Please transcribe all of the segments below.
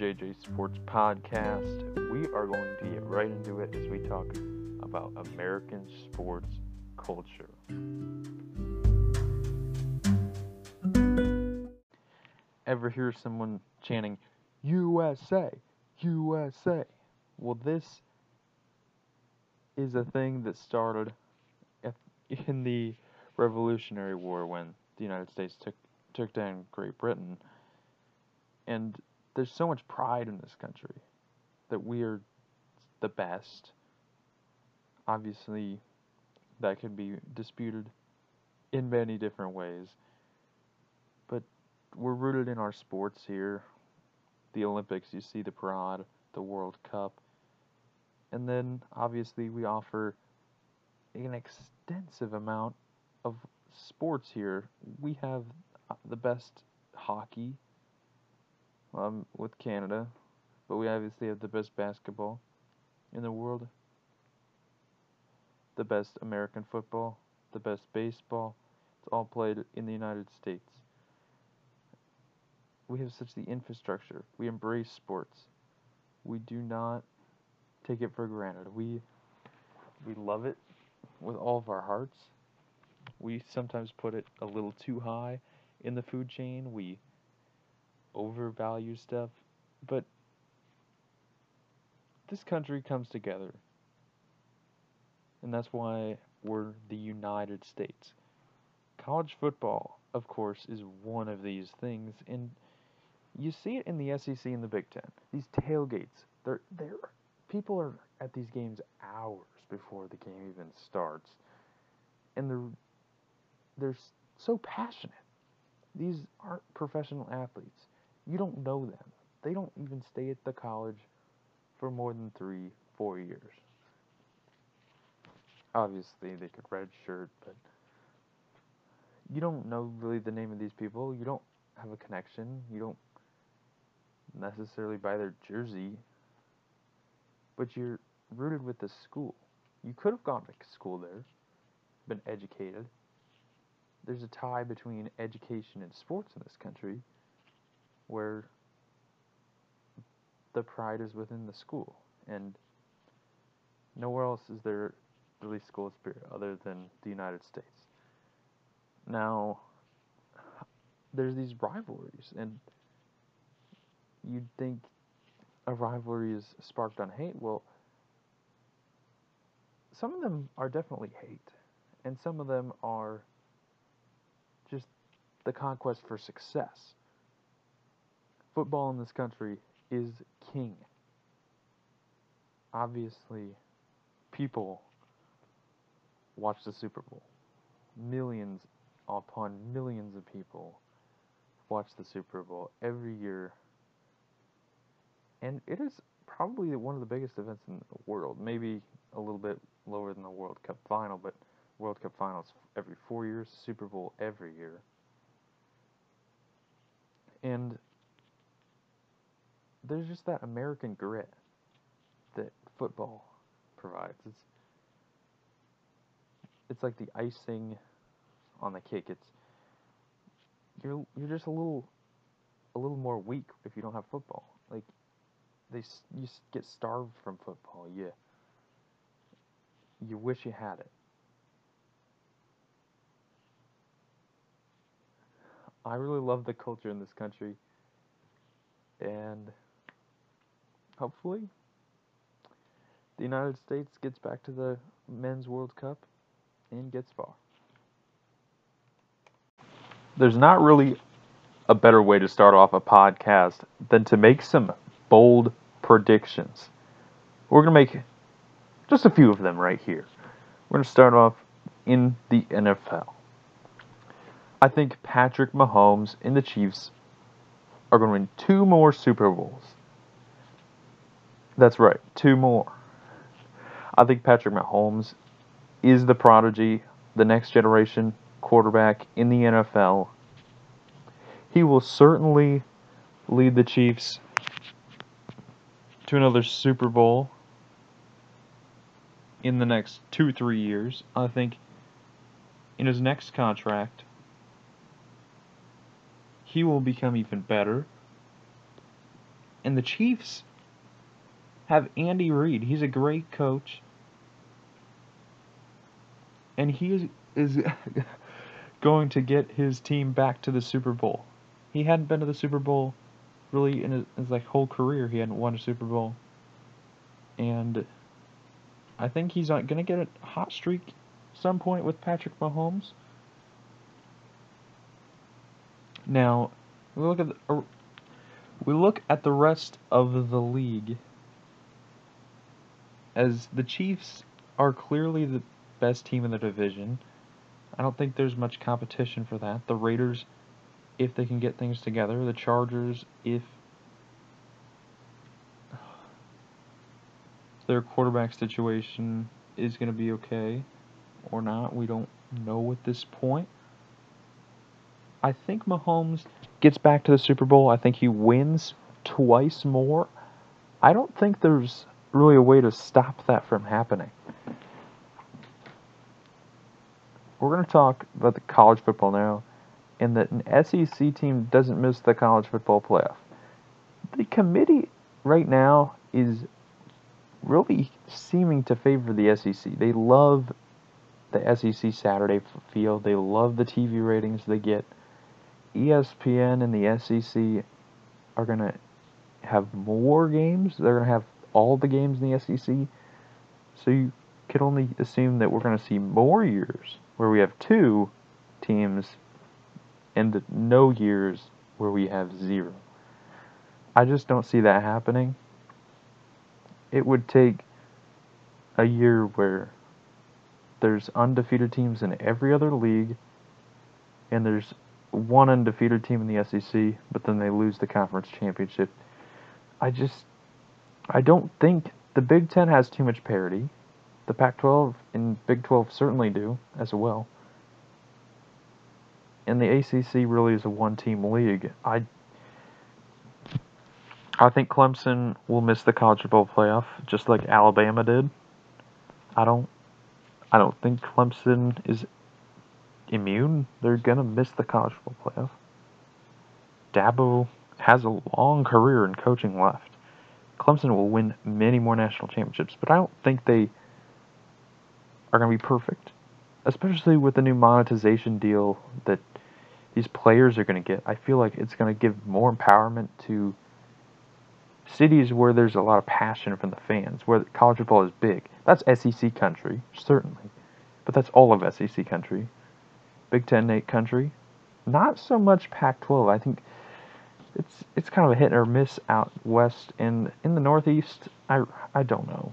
JJ Sports Podcast. We are going to get right into it as we talk about American sports culture. Ever hear someone chanting, USA, USA? Well, this is a thing that started in the Revolutionary War when the United States took took down Great Britain. And there's so much pride in this country that we are the best. Obviously, that could be disputed in many different ways. But we're rooted in our sports here. The Olympics, you see the pride, the World Cup. And then, obviously, we offer an extensive amount of sports here. We have uh, the best hockey um, with Canada, but we obviously have the best basketball in the world, the best American football, the best baseball. It's all played in the United States. We have such the infrastructure. We embrace sports. We do not take it for granted. We we love it with all of our hearts. We sometimes put it a little too high in the food chain. We overvalue stuff, but this country comes together. And that's why we're the United States. College football, of course, is one of these things, and you see it in the SEC and the Big Ten. These tailgates, they're they're people are at these games hours before the game even starts, and they're they're so passionate. These aren't professional athletes. You don't know them. They don't even stay at the college for more than three, four years. Obviously, they could redshirt, but you don't know really the name of these people. You don't have a connection. You don't necessarily buy their jersey, but you're rooted with the school. You could have gone to school there, been educated. There's a tie between education and sports in this country where the pride is within the school and nowhere else is there really school spirit other than the United States. Now, there's these rivalries, and you'd think a rivalry is sparked on hate. Well, some of them are definitely hate, and some of them are just the conquest for success football in this country is king. Obviously, people watch the Super Bowl. Millions upon millions of people watch the Super Bowl every year. And it is probably one of the biggest events in the world. Maybe a little bit lower than the World Cup final, but World Cup finals every four years, Super Bowl every year. And there's just that American grit that football provides. It's it's like the icing on the cake. It's you're you're just a little a little more weak if you don't have football. Like they you get starved from football. You you wish you had it. I really love the culture in this country and hopefully, the United States gets back to the Men's World Cup and gets far. There's not really a better way to start off a podcast than to make some bold predictions. We're going to make just a few of them right here. We're going to start off in the NFL. I think Patrick Mahomes and the Chiefs are going to win two more Super Bowls. That's right, two more. I think Patrick Mahomes is the prodigy, the next generation quarterback in the NFL. He will certainly lead the Chiefs to another Super Bowl in the next two, three years. I think in his next contract, he will become even better. And the Chiefs have Andy Reid. He's a great coach. And he is, is going to get his team back to the Super Bowl. He hadn't been to the Super Bowl really in his, his like whole career. He hadn't won a Super Bowl. And I think he's going to get a hot streak some point with Patrick Mahomes. Now, we look at the, we look at the rest of the league as the Chiefs are clearly the best team in the division. I don't think there's much competition for that. The Raiders, if they can get things together, the Chargers, if their quarterback situation is going to be okay or not, we don't know at this point. I think Mahomes gets back to the Super Bowl. I think he wins twice more. I don't think there's really a way to stop that from happening. We're going to talk about the college football now, and that an SEC team doesn't miss the college football playoff. The committee right now is really seeming to favor the SEC. They love the SEC Saturday field. They love the TV ratings they get. ESPN and the SEC are going to have more games. They're going to have all the games in the SEC. So you could only assume that we're going to see more years where we have two teams and no years where we have zero. I just don't see that happening. It would take a year where there's undefeated teams in every other league and there's one undefeated team in the SEC, but then they lose the conference championship. I just I don't think the Big 10 has too much parity. The Pac-12 and Big 12 certainly do as well. And the ACC really is a one-team league. I I think Clemson will miss the college football playoff just like Alabama did. I don't I don't think Clemson is immune. They're gonna miss the college football playoff. Dabo has a long career in coaching left. Clemson will win many more national championships, but I don't think they are going to be perfect, especially with the new monetization deal that these players are going to get. I feel like it's going to give more empowerment to cities where there's a lot of passion from the fans, where college football is big. That's SEC country, certainly, but that's all of SEC country. Big Ten eight country, not so much Pac-12. I think it's it's kind of a hit or miss out west, and in the Northeast, I I don't know,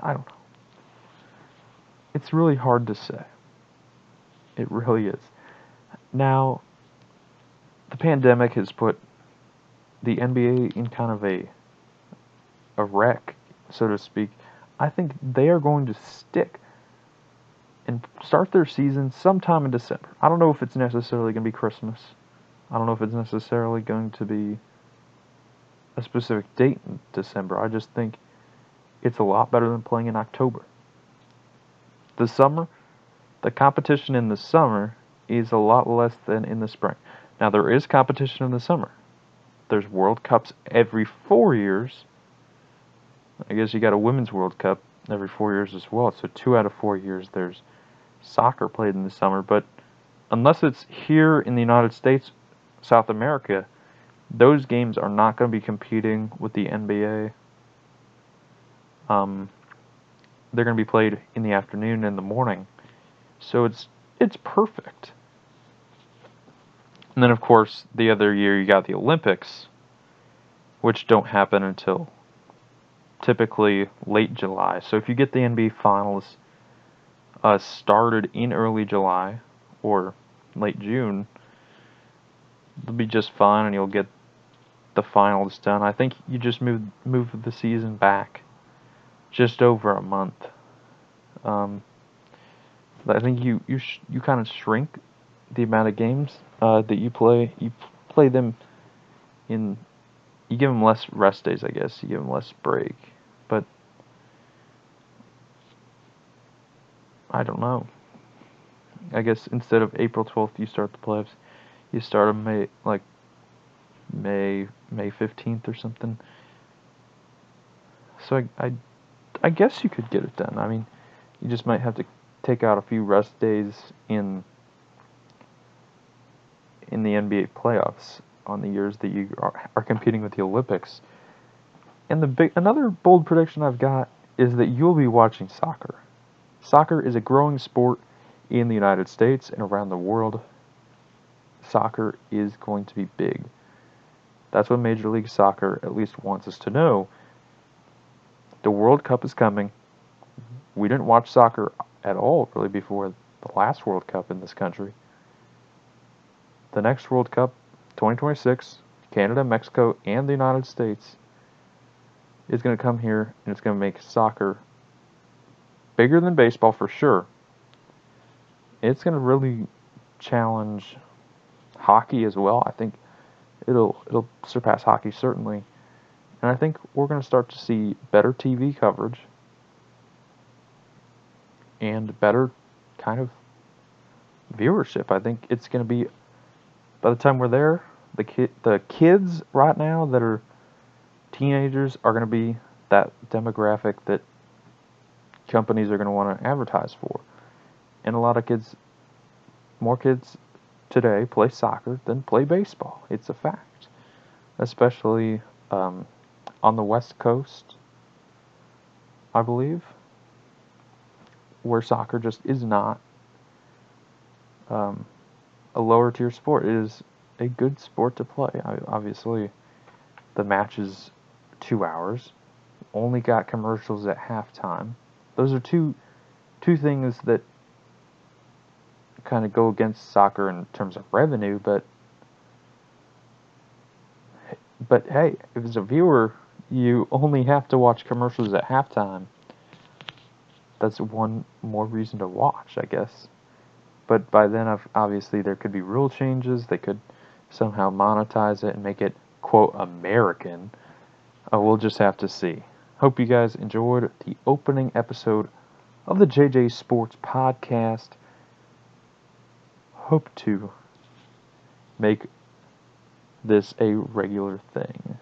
I don't know. It's really hard to say. It really is. Now, the pandemic has put the NBA in kind of a a wreck, so to speak. I think they are going to stick and start their season sometime in December. I don't know if it's necessarily going to be Christmas. I don't know if it's necessarily going to be a specific date in December. I just think it's a lot better than playing in October. The summer, the competition in the summer is a lot less than in the spring. Now, there is competition in the summer. There's World Cups every four years. I guess you got a Women's World Cup every four years as well. So, two out of four years there's soccer played in the summer, but unless it's here in the United States, South America, those games are not going to be competing with the NBA. Um, they're going to be played in the afternoon and the morning, so it's it's perfect. And then, of course, the other year you got the Olympics, which don't happen until typically late July. So if you get the NBA Finals uh, started in early July or late June, they'll be just fine, and you'll get the finals done. I think you just move move the season back just over a month. Um, I think you you sh- you kind of shrink the amount of games uh, that you play. You play them in. You give them less rest days, I guess. You give them less break, but I don't know. I guess instead of April 12th, you start the playoffs. You start them May like May May 15th or something. So I, I, I guess you could get it done. I mean, you just might have to take out a few rest days in in the NBA playoffs on the years that you are, are competing with the Olympics. And the big another bold prediction I've got is that you'll be watching soccer. Soccer is a growing sport in the United States and around the world. Soccer is going to be big. That's what Major League Soccer at least wants us to know. The World Cup is coming. We didn't watch soccer at all really before the last World Cup in this country. The next World Cup, 2026, Canada, Mexico, and the United States is going to come here and it's going to make soccer bigger than baseball for sure. It's going to really challenge hockey as well. I think it'll it'll surpass hockey certainly. And I think we're going to start to see better TV coverage and better kind of viewership. I think it's going to be by the time we're there, the kid the kids right now that are teenagers are going to be that demographic that companies are going to want to advertise for. And a lot of kids more kids today play soccer than play baseball. It's a fact. Especially um, on the West Coast, I believe, where soccer just is not um, a lower tier sport. It is a good sport to play. I, obviously, the match is two hours. Only got commercials at halftime. Those are two two things that kind of go against soccer in terms of revenue, but but hey, if as a viewer you only have to watch commercials at halftime, that's one more reason to watch, I guess. But by then, obviously, there could be rule changes. They could somehow monetize it and make it quote American. Uh, we'll just have to see. Hope you guys enjoyed the opening episode of the JJ Sports Podcast hope to make this a regular thing.